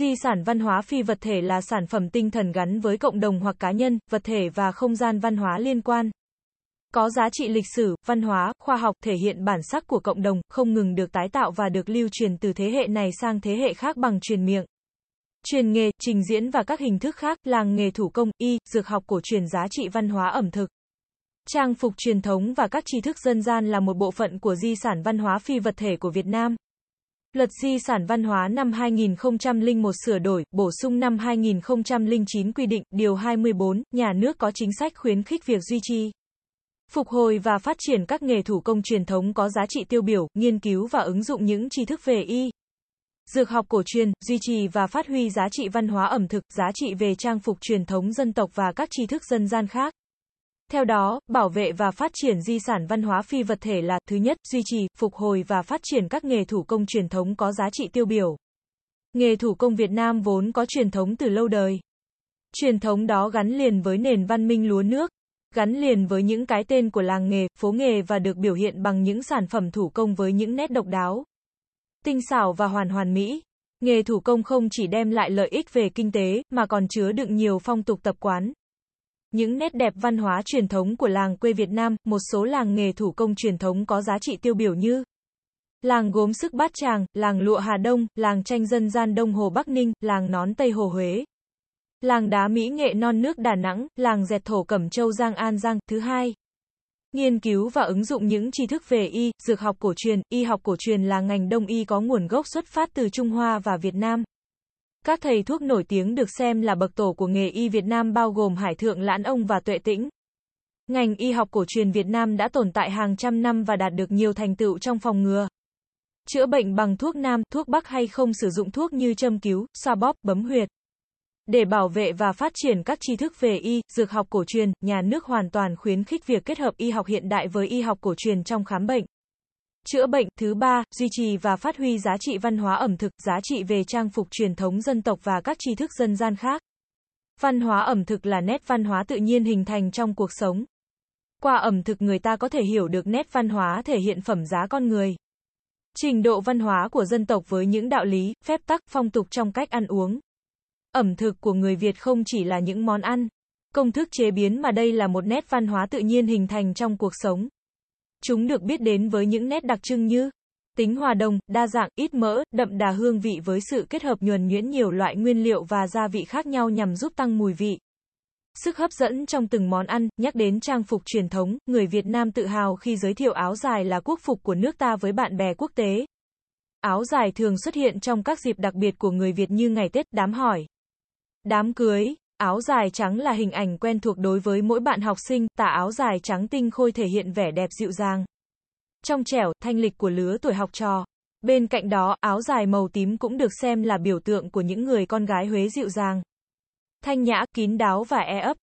Di sản văn hóa phi vật thể là sản phẩm tinh thần gắn với cộng đồng hoặc cá nhân, vật thể và không gian văn hóa liên quan. Có giá trị lịch sử, văn hóa, khoa học thể hiện bản sắc của cộng đồng, không ngừng được tái tạo và được lưu truyền từ thế hệ này sang thế hệ khác bằng truyền miệng. Truyền nghề, trình diễn và các hình thức khác, làng nghề thủ công, y, dược học cổ truyền giá trị văn hóa ẩm thực. Trang phục truyền thống và các tri thức dân gian là một bộ phận của di sản văn hóa phi vật thể của Việt Nam. Luật Di sản văn hóa năm 2001 sửa đổi, bổ sung năm 2009 quy định, điều 24, nhà nước có chính sách khuyến khích việc duy trì, phục hồi và phát triển các nghề thủ công truyền thống có giá trị tiêu biểu, nghiên cứu và ứng dụng những tri thức về y, dược học cổ truyền, duy trì và phát huy giá trị văn hóa ẩm thực, giá trị về trang phục truyền thống dân tộc và các tri thức dân gian khác. Theo đó, bảo vệ và phát triển di sản văn hóa phi vật thể là, thứ nhất, duy trì, phục hồi và phát triển các nghề thủ công truyền thống có giá trị tiêu biểu. Nghề thủ công Việt Nam vốn có truyền thống từ lâu đời. Truyền thống đó gắn liền với nền văn minh lúa nước, gắn liền với những cái tên của làng nghề, phố nghề và được biểu hiện bằng những sản phẩm thủ công với những nét độc đáo, tinh xảo và hoàn hoàn mỹ. Nghề thủ công không chỉ đem lại lợi ích về kinh tế, mà còn chứa đựng nhiều phong tục tập quán, những nét đẹp văn hóa truyền thống của làng quê Việt Nam, một số làng nghề thủ công truyền thống có giá trị tiêu biểu như Làng gốm sức Bát Tràng, làng lụa Hà Đông, làng tranh dân gian Đông Hồ Bắc Ninh, làng nón Tây Hồ Huế. Làng đá mỹ nghệ non nước Đà Nẵng, làng dệt thổ Cẩm Châu Giang An Giang, thứ hai. Nghiên cứu và ứng dụng những tri thức về y, dược học cổ truyền, y học cổ truyền là ngành đông y có nguồn gốc xuất phát từ Trung Hoa và Việt Nam. Các thầy thuốc nổi tiếng được xem là bậc tổ của nghề y Việt Nam bao gồm Hải Thượng Lãn Ông và Tuệ Tĩnh. Ngành y học cổ truyền Việt Nam đã tồn tại hàng trăm năm và đạt được nhiều thành tựu trong phòng ngừa. Chữa bệnh bằng thuốc nam, thuốc bắc hay không sử dụng thuốc như châm cứu, xoa bóp, bấm huyệt. Để bảo vệ và phát triển các tri thức về y, dược học cổ truyền, nhà nước hoàn toàn khuyến khích việc kết hợp y học hiện đại với y học cổ truyền trong khám bệnh. Chữa bệnh, thứ ba, duy trì và phát huy giá trị văn hóa ẩm thực, giá trị về trang phục truyền thống dân tộc và các tri thức dân gian khác. Văn hóa ẩm thực là nét văn hóa tự nhiên hình thành trong cuộc sống. Qua ẩm thực người ta có thể hiểu được nét văn hóa thể hiện phẩm giá con người. Trình độ văn hóa của dân tộc với những đạo lý, phép tắc, phong tục trong cách ăn uống. Ẩm thực của người Việt không chỉ là những món ăn, công thức chế biến mà đây là một nét văn hóa tự nhiên hình thành trong cuộc sống. Chúng được biết đến với những nét đặc trưng như tính hòa đồng, đa dạng, ít mỡ, đậm đà hương vị với sự kết hợp nhuần nhuyễn nhiều loại nguyên liệu và gia vị khác nhau nhằm giúp tăng mùi vị. Sức hấp dẫn trong từng món ăn, nhắc đến trang phục truyền thống, người Việt Nam tự hào khi giới thiệu áo dài là quốc phục của nước ta với bạn bè quốc tế. Áo dài thường xuất hiện trong các dịp đặc biệt của người Việt như ngày Tết, đám hỏi, đám cưới, Áo dài trắng là hình ảnh quen thuộc đối với mỗi bạn học sinh, tà áo dài trắng tinh khôi thể hiện vẻ đẹp dịu dàng. Trong trẻo, thanh lịch của lứa tuổi học trò. Bên cạnh đó, áo dài màu tím cũng được xem là biểu tượng của những người con gái Huế dịu dàng. Thanh nhã, kín đáo và e ấp.